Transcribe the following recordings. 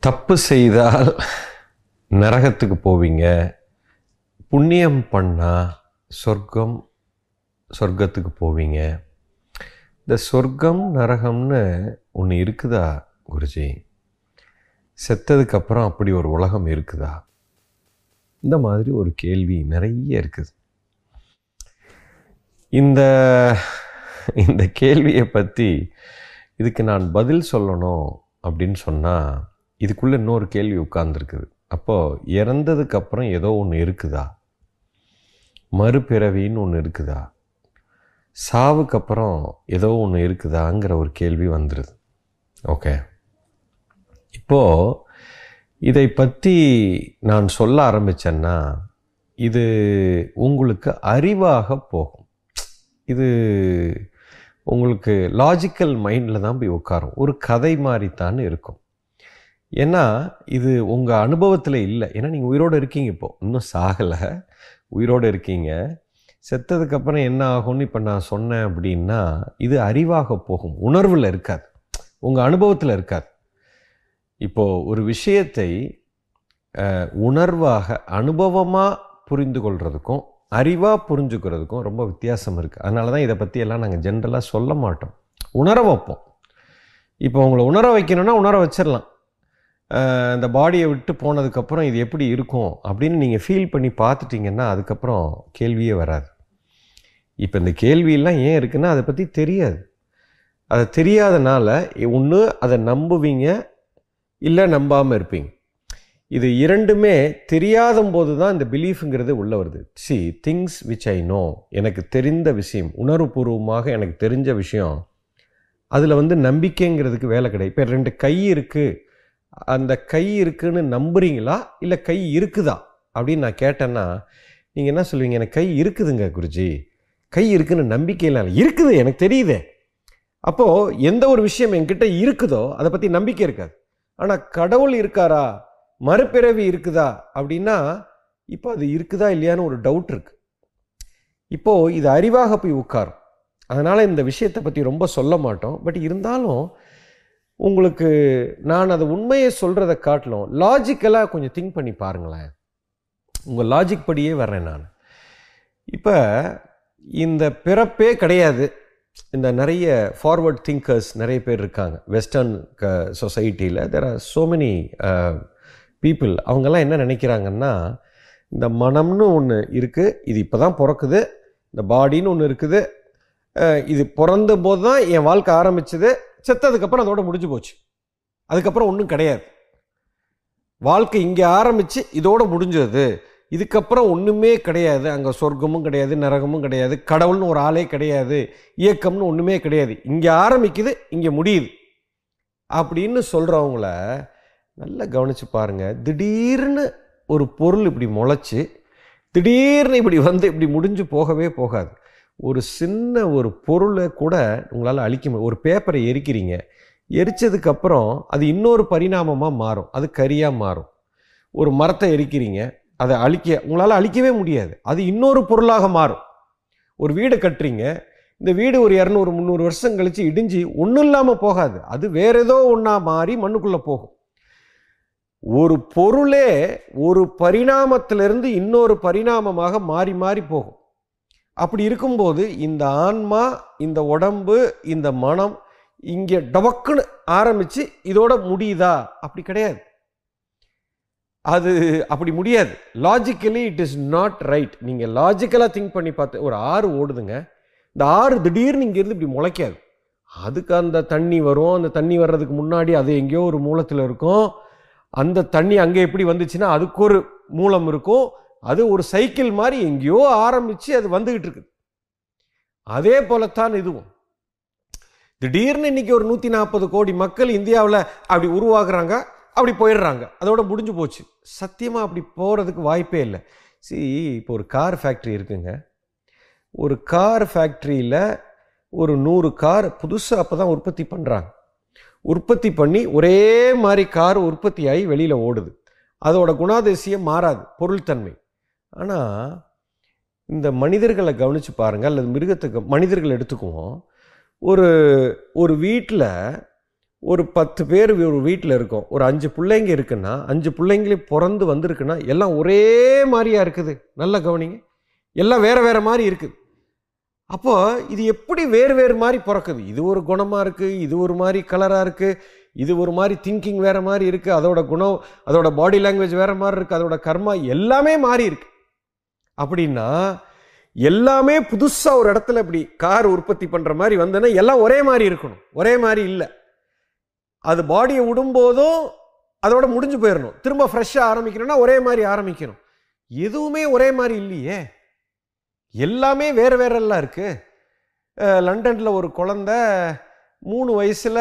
தப்பு செய்தால் நரகத்துக்கு போவீங்க. புண்ணியம் பண்ணால் சொர்க்கம் சொர்க்கத்துக்கு போவீங்க. இந்த சொர்க்கம் நரகம்னு ஒன்று இருக்குதா குருஜி? செத்ததுக்கப்புறம் அப்படி ஒரு உலகம் இருக்குதா? இந்த மாதிரி ஒரு கேள்வி நிறைய இருக்குது. இந்த இந்த கேள்வியை பற்றி இதுக்கு நான் பதில் சொல்லணும் அப்படின்னு சொன்னால் இதுக்குள்ளே இன்னொரு கேள்வி உட்கார்ந்துருக்குது. அப்போது இறந்ததுக்கப்புறம் ஏதோ ஒன்று இருக்குதா? மறுபிறவின்னு ஒன்று இருக்குதா? சாவுக்கப்புறம் ஏதோ ஒன்று இருக்குதாங்கிற ஒரு கேள்வி வந்துடுது ஓகே. இப்போது இதை பற்றி நான் சொல்ல ஆரம்பித்தேன்னா இது உங்களுக்கு அறிவாக போகும். இது உங்களுக்கு லாஜிக்கல் மைண்டில் தான் போய் உட்காரும். ஒரு கதை மாதிரித்தான் இருக்கும். ஏன்னா இது உங்கள் அனுபவத்தில் இல்லை. ஏன்னா நீங்கள் உயிரோடு இருக்கீங்க இப்போ. இன்னும் சாகலை. உயிரோடு இருக்கீங்க. செத்ததுக்கப்புறம் என்ன ஆகும்னு இப்போ நான் சொன்னேன் அப்படின்னா இது அறிவாக போகும். உணர்வில் இருக்காது. உங்கள் அனுபவத்தில் இருக்காது. இப்போது ஒரு விஷயத்தை உணர்வாக அனுபவமாக புரிந்து கொள்கிறதுக்கும் அறிவாக புரிஞ்சுக்கிறதுக்கும் ரொம்ப வித்தியாசம் இருக்குது அதனால தான் இதை பற்றி எல்லாம் நாங்கள் ஜென்ரலாக சொல்ல மாட்டோம். உணர வைப்போம். இப்போ உங்களை உணர வைக்கணும்னா உணர வச்சிடலாம் அந்த பாடியை விட்டு போனதுக்கப்புறம் இது எப்படி இருக்கும் அப்படின்னு நீங்கள் ஃபீல் பண்ணி பார்த்துட்டீங்கன்னா அதுக்கப்புறம் கேள்வியே வராது. இப்போ இந்த கேள்வியெல்லாம் ஏன் இருக்குன்னா அதை பற்றி தெரியாது. அதை தெரியாதனால ஒன்று அதை நம்புவீங்க இல்லை நம்பாமல் இருப்பீங்க. இது இரண்டுமே தெரியாத போது தான் இந்த பிலீஃப்ங்கிறது உள்ளே வருது. See things which I know எனக்கு தெரிந்த விஷயம் உணர்வுபூர்வமாக எனக்கு தெரிஞ்ச விஷயம். அதில் வந்து நம்பிக்கைங்கிறதுக்கு வேலை கிடையாது. இப்போ ரெண்டு கை இருக்குது அந்த கை இருக்குன்னு நம்புறீங்களா? இல்லை கை இருக்குதா? அப்படின்னு நான் கேட்டேன்னா நீங்கள் என்ன சொல்லுவீங்க? எனக்கு கை இருக்குதுங்க குருஜி. கை இருக்குன்னு நம்பிக்கையில் இல்லை. இருக்குது எனக்கு தெரியுதே. அப்போது எந்த ஒரு விஷயம் என்கிட்ட இருக்குதோ அதை பற்றி நம்பிக்கை இருக்காது. ஆனால் கடவுள் இருக்காரா? மறுபிறவி இருக்குதா? அப்படின்னா இப்போ அது இருக்குதா இல்லையான்னு ஒரு டவுட் இருக்குது இப்போது இது அறிவாக போய் உட்காரும். அதனால் இந்த விஷயத்தை பற்றி ரொம்ப சொல்ல மாட்டோம். பட் இருந்தாலும் உங்களுக்கு நான் அதை உண்மையை சொல்கிறத காட்டிலும் லாஜிக்கலாக கொஞ்சம் திங்க் பண்ணி பாருங்களேன். உங்கள் லாஜிக் படியே வர்றேன் நான். இப்போ இந்த பிறப்பே கிடையாது. இந்த நிறைய ஃபார்வர்ட் திங்கர்ஸ் நிறைய பேர் இருக்காங்க. வெஸ்டர்ன் க சொசைட்டியில் there are so many people அவங்கெல்லாம் என்ன நினைக்கிறாங்கன்னா இந்த மனம்னு ஒன்று இருக்குது இது இப்போ தான் பிறக்குது இந்த பாடின்னு ஒன்று இருக்குது இது பிறந்த போது தான் என் வாழ்க்கை ஆரம்பிச்சது செத்ததுக்கப்புறம் அதோட முடிஞ்சு போச்சு. அதுக்கப்புறம் ஒன்றும் கிடையாது. வாழ்க்கை இங்கே ஆரம்பித்து இதோட முடிஞ்சது. இதுக்கப்புறம் ஒன்றுமே கிடையாது. அங்கே சொர்க்கமும் கிடையாது நரகமும் கிடையாது கடவுள்னு ஒரு ஆளே கிடையாது இயக்கம்னு ஒன்றுமே கிடையாது. இங்கே ஆரம்பிக்குது இங்கே முடியுது. அப்படின்னு சொல்கிறவங்கள நல்லா கவனித்து பாருங்கள் திடீர்னு ஒரு பொருள் இப்படி முளைச்சி திடீர்னு இப்படி வந்து இப்படி முடிஞ்சு போகவே போகாது. ஒரு சின்ன ஒரு பொருளை கூட உங்களால் அழிக்க முடியும் ஒரு பேப்பரை எரிக்கிறீங்க. எரிச்சதுக்கப்புறம் அது இன்னொரு பரிணாமமாக மாறும். அது கரியாக மாறும். ஒரு மரத்தை எரிக்கிறீங்க. அதை அழிக்க உங்களால் அழிக்கவே முடியாது. அது இன்னொரு பொருளாக மாறும். ஒரு வீடு கட்டுறீங்க. இந்த வீடு ஒரு இரநூறு முந்நூறு வருஷம் கழித்து இடிஞ்சு ஒன்றும் இல்லாமல் போகாது. அது வேற ஏதோ ஒன்றா மாறி மண்ணுக்குள்ளே போகும். ஒரு பொருளே ஒரு பரிணாமத்திலிருந்து இன்னொரு பரிணாமமாக மாறி மாறி போகும். அப்படி இருக்கும்போது இந்த ஆன்மா இந்த உடம்பு இந்த மனம் இங்கே டபக்குன்னு ஆரம்பித்து இதோட முடியுதா? அப்படி கிடையாது. அது அப்படி முடியாது. Logically it is not right நீங்கள் லாஜிக்கலாக திங்க் பண்ணி பார்த்து ஒரு ஆறு ஓடுதுங்க. இந்த ஆறு திடீர்னு இங்கேருந்து இப்படி முளைக்காது. அதுக்கு அந்த தண்ணி வரும். அந்த தண்ணி வர்றதுக்கு முன்னாடி அது எங்கேயோ ஒரு மூலத்தில் இருக்கும். அந்த தண்ணி அங்கே எப்படி வந்துச்சுன்னா அதுக்கு ஒரு மூலம் இருக்கும். அது ஒரு சைக்கிள் மாதிரி எங்கேயோ ஆரம்பித்து அது வந்துக்கிட்டு இருக்குது. அதே போலத்தான் இதுவும். திடீர்னு இன்னைக்கு ஒரு நூற்றி நாற்பது கோடி மக்கள் இந்தியாவில் அப்படி உருவாகிறாங்க அப்படி போயிடுறாங்க. அதோட முடிஞ்சு போச்சு. சத்தியமாக அப்படி போகிறதுக்கு வாய்ப்பே இல்லை. சி இப்போ ஒரு கார் ஃபேக்ட்ரி இருக்குங்க. ஒரு கார் ஃபேக்ட்ரியில் ஒரு நூறு கார் புதுசாக அப்போ தான் உற்பத்தி பண்ணுறாங்க உற்பத்தி பண்ணி ஒரே மாதிரி கார் உற்பத்தி ஆகி வெளியில் ஓடுது. அதோட குணாதிசயம் மாறாது பொருள்தன்மை. ஆனால் இந்த மனிதர்களை கவனித்து பாருங்கள் அல்லது மிருகத்துக்கு மனிதர்கள் எடுத்துக்குவோம். ஒரு ஒரு வீட்டில் ஒரு பத்து பேர் ஒரு வீட்டில் இருக்கோம். ஒரு அஞ்சு பிள்ளைங்க இருக்குன்னா அஞ்சு பிள்ளைங்களையும் பிறந்து வந்திருக்குன்னா எல்லாம் ஒரே மாதிரியா இருக்குது. நல்லா கவனிங்க. எல்லாம் வேறு வேறு மாதிரி இருக்குது அப்போது இது எப்படி வேறு வேறு மாதிரி பிறக்குது? இது ஒரு குணமாக இருக்குது இது ஒரு மாதிரி கலராக இருக்குது இது ஒரு மாதிரி திங்கிங் வேறு மாதிரி இருக்குது அதோட குணம் அதோட பாடி லாங்குவேஜ் வேறு மாதிரி இருக்குது அதோட கர்மா எல்லாமே மாறி இருக்குது அப்படின்னா எல்லாமே புதுசாக ஒரு இடத்துல இப்படி கார் உற்பத்தி பண்ணுற மாதிரி வந்தேன்னா எல்லாம் ஒரே மாதிரி இருக்கணும். ஒரே மாதிரி இல்லை. அது பாடியை விடும்போதும் அதோட முடிஞ்சு போயிடணும் திரும்ப ஃப்ரெஷ்ஷாக ஆரம்பிக்கணும்னா ஒரே மாதிரி ஆரம்பிக்கணும். எதுவுமே ஒரே மாதிரி இல்லையே. எல்லாமே வேறு வேறெல்லாம் இருக்குது லண்டனில் ஒரு குழந்த மூணு வயசில்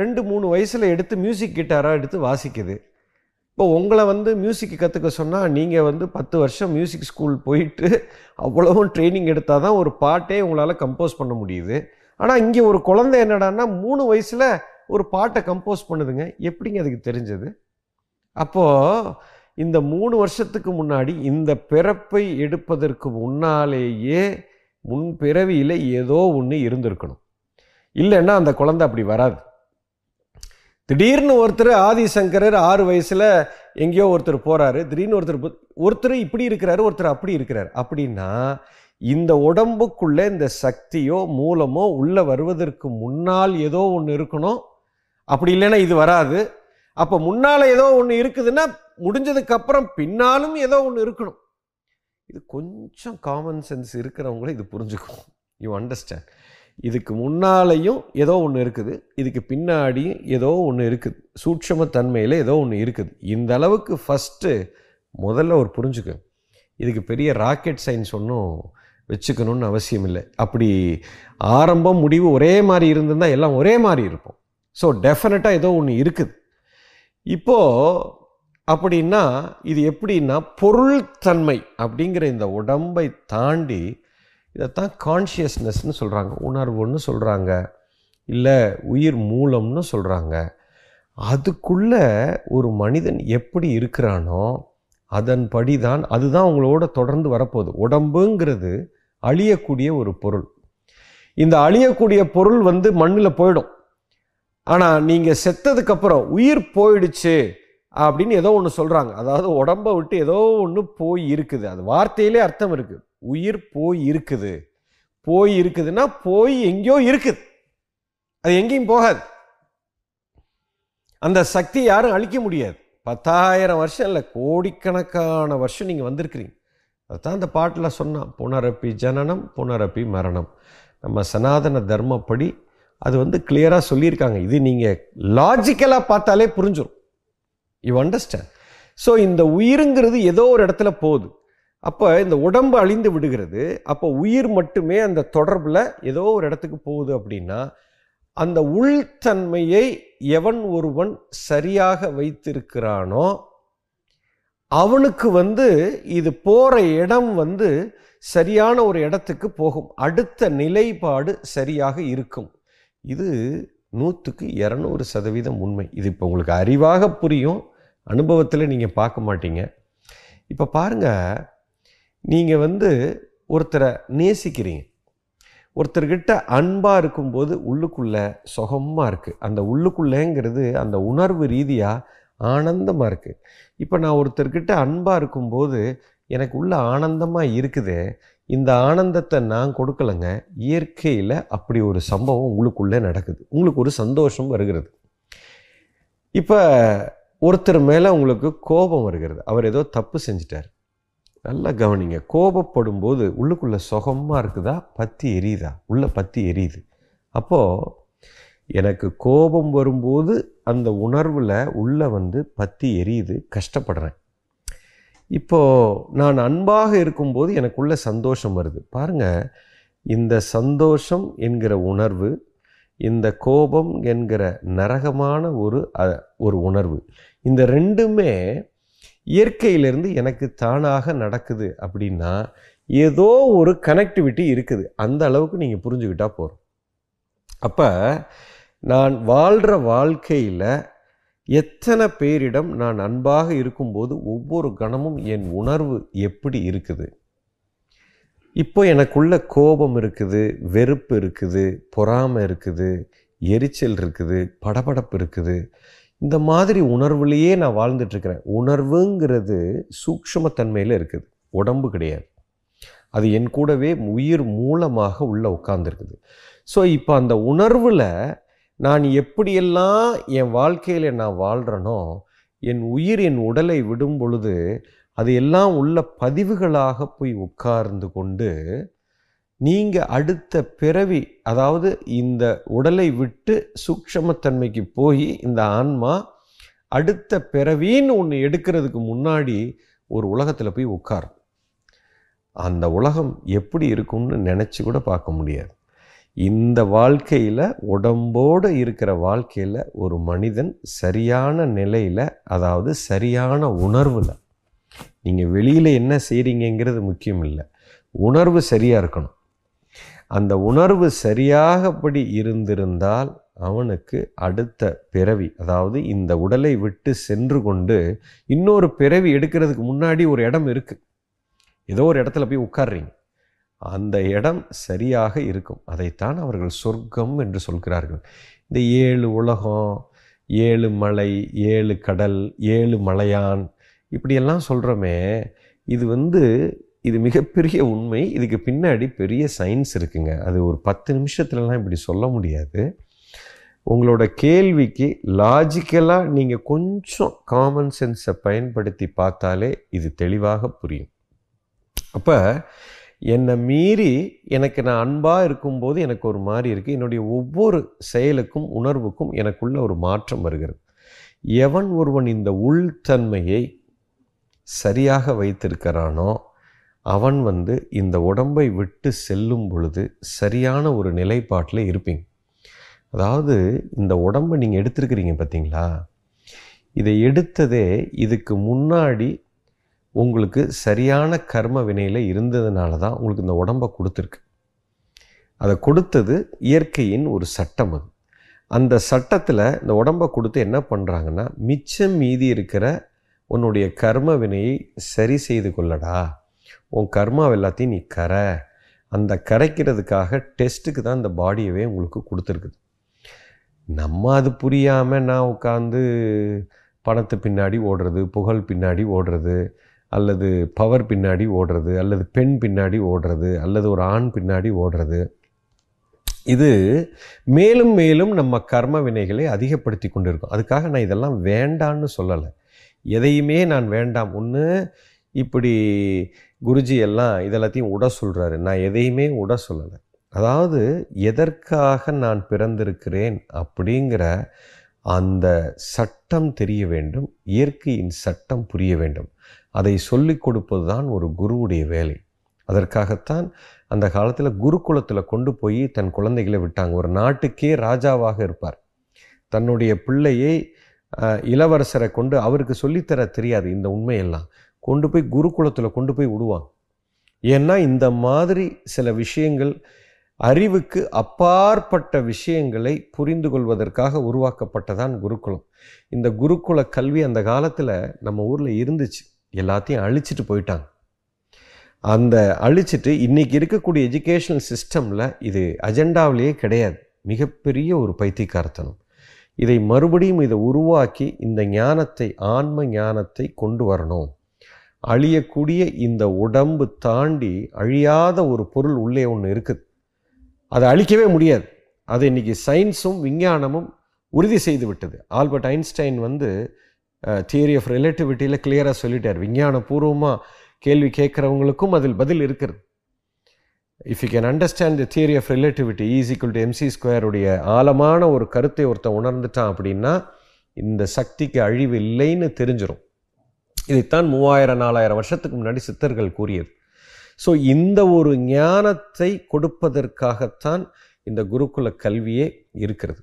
ரெண்டு மூணு வயசில் எடுத்து மியூசிக் கிட்டாராக எடுத்து வாசிக்குது. இப்போ உங்களை வந்து மியூசிக் கற்றுக்க சொன்னால் நீங்கள் வந்து பத்து வருஷம் மியூசிக் ஸ்கூல் போயிட்டு அவ்வளவும் ட்ரைனிங் எடுத்தால் தான் ஒரு பாட்டே உங்களால் கம்போஸ் பண்ண முடியுது. ஆனால் இங்கே ஒரு குழந்தை என்னடான்னா மூணு வயசில் ஒரு பாட்டை கம்போஸ் பண்ணுதுங்க. எப்படிங்க அதுக்கு தெரிஞ்சது? அப்போது இந்த மூணு வருஷத்துக்கு முன்னாடி இந்த பிறப்பை எடுப்பதற்கு முன்னாலேயே முன் பிறவியில் ஏதோ ஒன்று இருந்திருக்கணும். இல்லைன்னா அந்த குழந்தை அப்படி வராது. திடீர்னு ஒருத்தர் ஆதிசங்கரர் ஆறு வயசில் எங்கேயோ ஒருத்தர் போகிறாரு திடீர்னு ஒருத்தர் ஒருத்தர் இப்படி இருக்கிறாரு ஒருத்தர் அப்படி இருக்கிறார். அப்படின்னா இந்த உடம்புக்குள்ளே இந்த சக்தியோ மூலமோ உள்ளே வருவதற்கு முன்னால் ஏதோ ஒன்று இருக்கணும். அப்படி இல்லைன்னா இது வராது. அப்போ முன்னால் ஏதோ ஒன்று இருக்குதுன்னா முடிஞ்சதுக்கப்புறம் பின்னாலும் ஏதோ ஒன்று இருக்கணும். இது கொஞ்சம் காமன் சென்ஸ் இருக்கிறவங்களும் இது புரிஞ்சுக்கணும். யூ அண்டர்ஸ்டாண்ட் இதுக்கு முன்னாலேயும் ஏதோ ஒன்று இருக்குது. இதுக்கு பின்னாடியும் ஏதோ ஒன்று இருக்குது. சூட்சம தன்மையில் ஏதோ ஒன்று இருக்குது. இந்த அளவுக்கு ஃபஸ்ட்டு முதல்ல ஒரு புரிஞ்சுக்க. இதுக்கு பெரிய ராக்கெட் சயின்ஸ் ஒன்றும் வச்சுக்கணும்னு அவசியம் இல்லை. அப்படி ஆரம்பம் முடிவு ஒரே மாதிரி இருந்திருந்தால் எல்லாம் ஒரே மாதிரி இருப்போம். ஸோ டெஃபினட்டாக ஏதோ ஒன்று இருக்குது. இப்போது அப்படின்னா இது எப்படின்னா பொருள்தன்மை அப்படிங்கிற இந்த உடம்பை தாண்டி இதைத்தான் கான்ஷியஸ்னஸ்னு சொல்கிறாங்க உணர்வுன்னு சொல்கிறாங்க இல்லை உயிர் மூலம்னு சொல்கிறாங்க அதுக்குள்ளே ஒரு மனிதன் எப்படி இருக்கிறானோ அதன்படி தான் அதுதான் உங்களோட தொடர்ந்து வரப்போகுது. உடம்புங்கிறது அழியக்கூடிய ஒரு பொருள். இந்த அழியக்கூடிய பொருள் வந்து மண்ணில் போயிடும். ஆனால் நீங்கள் செத்ததுக்கப்புறம் உயிர் போயிடுச்சு. அப்படின்னு ஏதோ ஒன்று சொல்கிறாங்க அதாவது உடம்பை விட்டு ஏதோ ஒன்று போய் இருக்குது. அது வார்த்தையிலே அர்த்தம் இருக்குது உயிர் போய் இருக்குது. போய் இருக்குதுன்னா போய் எங்கேயோ இருக்குது. அது எங்கேயும் போகாது. அந்த சக்தி யாரும் அழிக்க முடியாது. பத்தாயிரம் வருஷம் இல்லை கோடிக்கணக்கான வருஷம் நீங்கள் வந்திருக்கிறீங்க. அதுதான் அந்த பாட்டில் சொன்னான் புனரப்பி ஜனனம் புனரப்பி மரணம். நம்ம சனாதன தர்மப்படி அது வந்து கிளியராக சொல்லியிருக்காங்க. இது நீங்கள் லாஜிக்கலாக பார்த்தாலே புரிஞ்சிடும் யூ அண்டர்ஸ்டாண்ட் ஸோ இந்த உயிருங்கிறது ஏதோ ஒரு இடத்துல போகுது. அப்போ இந்த உடம்பு அழிந்து விடுகிறது. அப்போ உயிர் மட்டுமே அந்த தொடர்பில் ஏதோ ஒரு இடத்துக்கு போகுது அப்படின்னா அந்த உள்தன்மையை எவன் ஒருவன் சரியாக வைத்திருக்கிறானோ அவனுக்கு வந்து இது போகிற இடம் வந்து சரியான ஒரு இடத்துக்கு போகும். அடுத்த நிலைப்பாடு சரியாக இருக்கும். இது நூற்றுக்கு இரநூறு சதவீதம் உண்மை. இது இப்போ உங்களுக்கு அறிவாக புரியும். அனுபவத்தில் நீங்கள் பார்க்க மாட்டீங்க. இப்போ பாருங்கள் நீங்கள் வந்து ஒருத்தரை நேசிக்கிறீங்க. ஒருத்தர்கிட்ட அன்பாக இருக்கும்போது உள்ளுக்குள்ளே சுகமாக இருக்குது அந்த உள்ளுக்குள்ளேங்கிறது அந்த உணர்வு ரீதியாக ஆனந்தமாக இருக்குது இப்போ நான் ஒருத்தர்கிட்ட அன்பாக இருக்கும்போது எனக்கு உள்ள ஆனந்தமாக இருக்குது. இந்த ஆனந்தத்தை நான் கொடுக்கலைங்க. இயற்கையில் அப்படி ஒரு சம்பவம் உங்களுக்குள்ளே நடக்குது. உங்களுக்கு ஒரு சந்தோஷம் வருகிறது. இப்போ ஒருத்தர் மேலே உங்களுக்கு கோபம் வருகிறது. அவர் ஏதோ தப்பு செஞ்சிட்டார். நல்லா கவனிங்க. கோபப்படும் போது உள்ளுக்குள்ளே சுகமாக இருக்குதா? பத்தி எரியுதா? உள்ள பத்தி எரியுது. அப்போது எனக்கு கோபம் வரும்போது அந்த உணர்வில் உள்ள வந்து பத்தி எரியுது. கஷ்டப்படுறேன். இப்போது நான் அன்பாக இருக்கும்போது எனக்குள்ள சந்தோஷம் வருது. பாருங்கள் இந்த சந்தோஷம் என்கிற உணர்வு இந்த கோபம் என்கிற நரகமான ஒரு ஒரு உணர்வு. இந்த ரெண்டுமே இயற்கையிலிருந்து எனக்கு தானாக நடக்குது அப்படின்னா ஏதோ ஒரு கனெக்டிவிட்டி இருக்குது. அந்த அளவுக்கு நீங்கள் புரிஞ்சுக்கிட்டால் போகிறோம் அப்போ நான் வாழ்கிற வாழ்க்கையில் எத்தனை பேரிடம் நான் அன்பாக இருக்கும்போது ஒவ்வொரு கணமும் என் உணர்வு எப்படி இருக்குது? இப்போ எனக்குள்ள கோபம் இருக்குது வெறுப்பு இருக்குது பொறாமை இருக்குது எரிச்சல் இருக்குது படபடப்பு இருக்குது. இந்த மாதிரி உணர்வுலேயே நான் வாழ்ந்துட்டுருக்கிறேன் உணர்வுங்கிறது சூக்ஷ்மத்தன்மையில் இருக்குது. உடம்பு கிடையாது. அது என் கூடவே உயிர் மூலமாக உள்ளே உட்காந்துருக்குது ஸோ இப்போ அந்த உணர்வில் நான் எப்படியெல்லாம் என் வாழ்க்கையில் நான் வாழ்கிறேனோ என் உயிர் என் உடலை விடும் பொழுது அது எல்லாம் உள்ள பதிவுகளாக போய் உட்கார்ந்து கொண்டு நீங்கள் அடுத்த பிறவி அதாவது இந்த உடலை விட்டு சூக்ஷமத்தன்மைக்கு போய் இந்த ஆன்மா அடுத்த பிறவின்னு ஒன்று எடுக்கிறதுக்கு முன்னாடி ஒரு உலகத்தில் போய் உட்காரும். அந்த உலகம் எப்படி இருக்கும்னு நினச்சி கூட பார்க்க முடியாது. இந்த வாழ்க்கையில் உடம்போடு இருக்கிற வாழ்க்கையில் ஒரு மனிதன் சரியான நிலையில் அதாவது சரியான உணர்வில் நீங்கள் வெளியில் என்ன செய்கிறீங்கங்கிறது முக்கியம் இல்லை. உணர்வு சரியாக இருக்கணும். அந்த உணர்வு சரியாகப்படி இருந்திருந்தால் அவனுக்கு அடுத்த பிறவி அதாவது இந்த உடலை விட்டு சென்று கொண்டு இன்னொரு பிறவி எடுக்கிறதுக்கு முன்னாடி ஒரு இடம் இருக்குது ஏதோ ஒரு இடத்துல போய் உட்கார்றீங்க. அந்த இடம் சரியாக இருக்கும். அதைத்தான் அவர்கள் சொர்க்கம் என்று சொல்கிறார்கள். இந்த ஏழு உலகம் ஏழு மலை ஏழு கடல் ஏழு மலையான் இப்படியெல்லாம் சொல்கிறோமே இது வந்து இது மிகப்பெரிய உண்மை. இதுக்கு பின்னாடி பெரிய சயின்ஸ் இருக்குங்க. அது ஒரு பத்து நிமிஷத்துலலாம் இப்படி சொல்ல முடியாது. உங்களோட கேள்விக்கு லாஜிக்கலாக நீங்கள் கொஞ்சம் காமன் சென்ஸை பயன்படுத்தி பார்த்தாலே இது தெளிவாக புரியும். அப்போ என்னை மீறி எனக்கு நான் அன்பாக இருக்கும்போது எனக்கு ஒரு மாதிரி இருக்குது என்னுடைய ஒவ்வொரு செயலுக்கும் உணர்வுக்கும் எனக்குள்ள ஒரு மாற்றம் வருகிறது. எவன் ஒருவன் இந்த உள்தன்மையை சரியாக வைத்திருக்கிறானோ அவன் வந்து இந்த உடம்பை விட்டு செல்லும் பொழுது சரியான ஒரு நிலைப்பாட்டில் இருப்பீங்க. அதாவது இந்த உடம்பை நீங்கள் எடுத்திருக்கிறீங்க பார்த்தீங்களா இதை எடுத்ததே இதுக்கு முன்னாடி உங்களுக்கு சரியான கர்ம வினையில் இருந்ததுனால தான் உங்களுக்கு இந்த உடம்பை கொடுத்துருக்கு. அதை கொடுத்தது இயற்கையின் ஒரு சட்டம் அது. அந்த சட்டத்தில் இந்த உடம்பை கொடுத்து என்ன பண்ணுறாங்கன்னா மிச்சம் மீதி இருக்கிற உன்னுடைய கர்ம வினையை சரி செய்து கொள்ளடா. உன் கர்மா எல்லாத்தையும் நீ கரை அந்த கரைக்கிறதுக்காக டெஸ்ட்டுக்கு தான் இந்த பாடியவே உங்களுக்கு கொடுத்துருக்குது. நம்ம அது புரியாமல் நான் உட்காந்து பணத்து பின்னாடி ஓடுறது புகழ் பின்னாடி ஓடுறது அல்லது பவர் பின்னாடி ஓடுறது அல்லது பெண் பின்னாடி ஓடுறது அல்லது ஒரு ஆண் பின்னாடி ஓடுறது. இது மேலும் மேலும் நம்ம கர்ம வினைகளை அதிகப்படுத்தி கொண்டு இருக்கும் அதுக்காக நான் இதெல்லாம் வேண்டான்னு சொல்லலை. எதையுமே நான் வேண்டாம். ஒன்று இப்படி குருஜி எல்லாம் இதெல்லாத்தையும் உட சொல்கிறாரு நான் எதையுமே உட சொல்லலை. அதாவது எதற்காக நான் பிறந்திருக்கிறேன் அப்படிங்கிற அந்த சட்டம் தெரிய வேண்டும். இயற்கையின் சட்டம் புரிய வேண்டும். அதை சொல்லிக் கொடுப்பது தான் ஒரு குருவுடைய வேலை. அதற்காகத்தான் அந்த காலத்தில் குருகுலத்தில் கொண்டு போய் தன் குழந்தைகளை விட்டாங்க. ஒரு நாட்டுக்கே ராஜாவாக இருப்பார். தன்னுடைய பிள்ளையை இளவரசரை கொண்டு அவருக்கு சொல்லித்தர தெரியாது இந்த உண்மையெல்லாம். கொண்டு போய் குருகுலத்தில் கொண்டு போய் விடுவாங்க ஏன்னா இந்த மாதிரி சில விஷயங்கள் அறிவுக்கு அப்பாற்பட்ட விஷயங்களை புரிந்து கொள்வதற்காக உருவாக்கப்பட்டதான் குருகுலம். இந்த குருகுல கல்வி அந்த காலத்தில் நம்ம ஊரில் இருந்துச்சு. எல்லாத்தையும் அழிச்சிட்டு போயிட்டாங்க. அந்த அழிச்சிட்டு இன்றைக்கி இருக்கக்கூடிய எஜுகேஷனல் சிஸ்டமில் இது அஜெண்டாவிலேயே கிடையாது. மிகப்பெரிய ஒரு பைத்தியக்காரத்தனம். இதை மறுபடியும் இதை உருவாக்கி இந்த ஞானத்தை ஆன்ம ஞானத்தை கொண்டு வரணும். அழியக்கூடிய இந்த உடம்பு தாண்டி அழியாத ஒரு பொருள் உள்ளே ஒன்று இருக்குது அதை அழிக்கவே முடியாது. அது இன்றைக்கி சயின்ஸும் விஞ்ஞானமும் உறுதி செய்து விட்டது. ஆல்பர்ட் ஐன்ஸ்டைன் வந்து தியரி ஆஃப் ரிலேட்டிவிட்டியில் கிளியராக சொல்லிட்டார். விஞ்ஞானபூர்வமாக கேள்வி கேட்குறவங்களுக்கும் அதில் பதில் இருக்கிறது. If you can understand the theory of relativity is equal to MC ஸ்கொயருடைய ஆழமான ஒரு கருத்தை ஒருத்தன் உணர்ந்துட்டான் அப்படின்னா இந்த சக்திக்கு அழிவு இல்லைன்னு தெரிஞ்சிடும் இதைத்தான் மூவாயிரம் நாலாயிரம் வருஷத்துக்கு முன்னாடி சித்தர்கள் கூறியது. ஸோ இந்த ஒரு ஞானத்தை கொடுப்பதற்காகத்தான் இந்த குருகுல கல்வியே இருக்கிறது.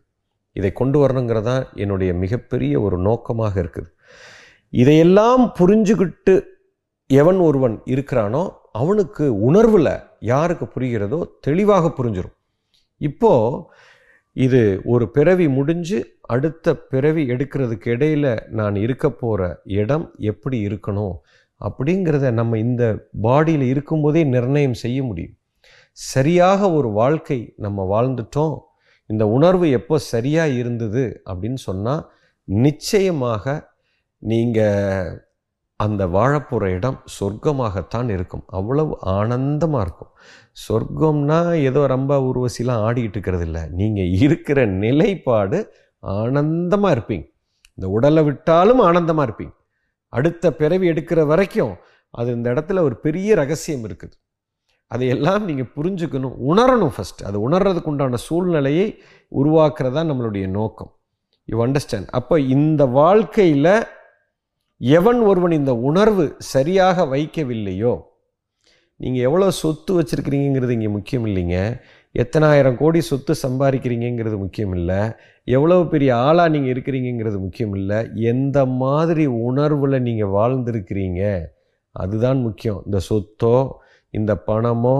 இதை கொண்டு வரணுங்கிறதா என்னுடைய மிகப்பெரிய ஒரு நோக்கமாக இருக்குது. இதையெல்லாம் புரிஞ்சுக்கிட்டு எவன் ஒருவன் இருக்கிறானோ அவனுக்கு உணர்வில் யாருக்கு புரிகிறதோ தெளிவாக புரிஞ்சிடும் இப்போது இது ஒரு பிறவி முடிஞ்சு அடுத்த பிறவி எடுக்கிறதுக்கு இடையில் நான் இருக்க போகிற இடம் எப்படி இருக்கணும் அப்படிங்கிறத நம்ம இந்த பாடியில் இருக்கும்போதே நிர்ணயம் செய்ய முடியும். சரியாக ஒரு வாழ்க்கை நம்ம வாழ்ந்துட்டோம் இந்த உணர்வு எப்போ சரியாக இருந்தது அப்படின்னு சொன்னால் நிச்சயமாக நீங்கள் அந்த வாழப்போகிற இடம் சொர்க்கமாகத்தான் இருக்கும். அவ்வளவு ஆனந்தமாக இருக்கும். சொர்க்கம்னா ஏதோ ரொம்ப உருவசிலாம் ஆடிக்கிட்டு இருக்கிறது இல்லை. நீங்கள் இருக்கிற நிலைப்பாடு ஆனந்தமாக இருப்பீங்க. இந்த உடலை விட்டாலும் ஆனந்தமாக இருப்பீங்க. அடுத்த பிறவி எடுக்கிற வரைக்கும் அது இந்த இடத்துல ஒரு பெரிய ரகசியம் இருக்குது. அதையெல்லாம் நீங்கள் புரிஞ்சுக்கணும் உணரணும் ஃபஸ்ட் அது உணர்றதுக்கு உண்டான சூழ்நிலையை உருவாக்குறதா நம்மளுடைய நோக்கம். யூ அண்டர்ஸ்டாண்ட் அப்போ இந்த வாழ்க்கையில் எவன் ஒருவன் இந்த உணர்வு சரியாக வைக்கவில்லையோ நீங்கள் எவ்வளோ சொத்து வச்சுருக்கிறீங்கிறது இங்கே முக்கியம் இல்லைங்க. எத்தனாயிரம் கோடி சொத்து சம்பாதிக்கிறீங்கிறது முக்கியம் இல்லை. எவ்வளோ பெரிய ஆளாக நீங்கள் இருக்கிறீங்கிறது முக்கியம் இல்லை. எந்த மாதிரி உணர்வில் நீங்கள் வாழ்ந்துருக்கிறீங்க அதுதான் முக்கியம். இந்த சொத்தோ இந்த பணமோ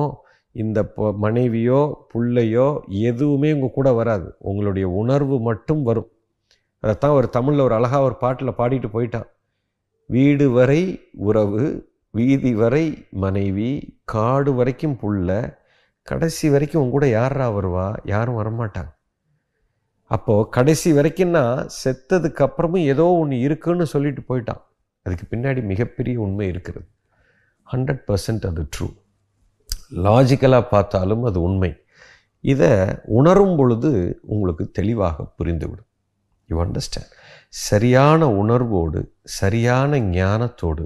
இந்த மனைவியோ பிள்ளையோ எதுவுமே உங்கள் கூட வராது. உங்களுடைய உணர்வு மட்டும் வரும். அதைத்தான் ஒரு தமிழில் ஒரு அழகாக ஒரு பாட்டில் பாடிட்டு போயிட்டான். வீடு வரை உறவு வீதி வரை மனைவி காடு வரைக்கும் புள்ள கடைசி வரைக்கும் உங்க கூட யாரா வருவா? யாரும் வரமாட்டாங்க. அப்போது கடைசி வரைக்கும்னா செத்ததுக்கு அப்புறமும் ஏதோ ஒன்று இருக்குன்னு சொல்லிட்டு போயிட்டான். அதுக்கு பின்னாடி மிகப்பெரிய உண்மை இருக்கிறது. ஹண்ட்ரட் பர்சன்ட் அது ட்ரூ லாஜிக்கலாக பார்த்தாலும் அது உண்மை. இதை உணரும் பொழுது உங்களுக்கு தெளிவாக புரிந்துவிடும். யூ அண்டர்ஸ்டாண்ட் சரியான உணர்வோடு சரியான ஞானத்தோடு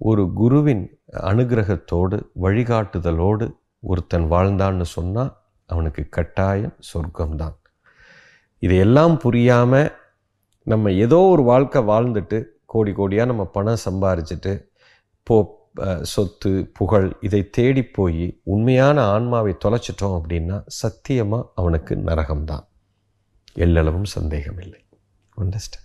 ஒரு குருவின் அனுகிரகத்தோடு வழிகாட்டுதலோடு ஒருத்தன் வாழ்ந்தான்னு சொன்னால் அவனுக்கு கட்டாயம் சொர்க்கம்தான். இதையெல்லாம் புரியாமல் நம்ம ஏதோ ஒரு வாழ்க்கை வாழ்ந்துட்டு கோடி கோடியாக நம்ம பணம் சம்பாரிச்சிட்டு போ சொத்து புகழ் இதை தேடி போய் உண்மையான ஆன்மாவை தொலைச்சிட்டோம் அப்படின்னா சத்தியமாக அவனுக்கு நரகம்தான். எல்லளவும் சந்தேகம் இல்லை அண்டர்ஸ்டாண்ட்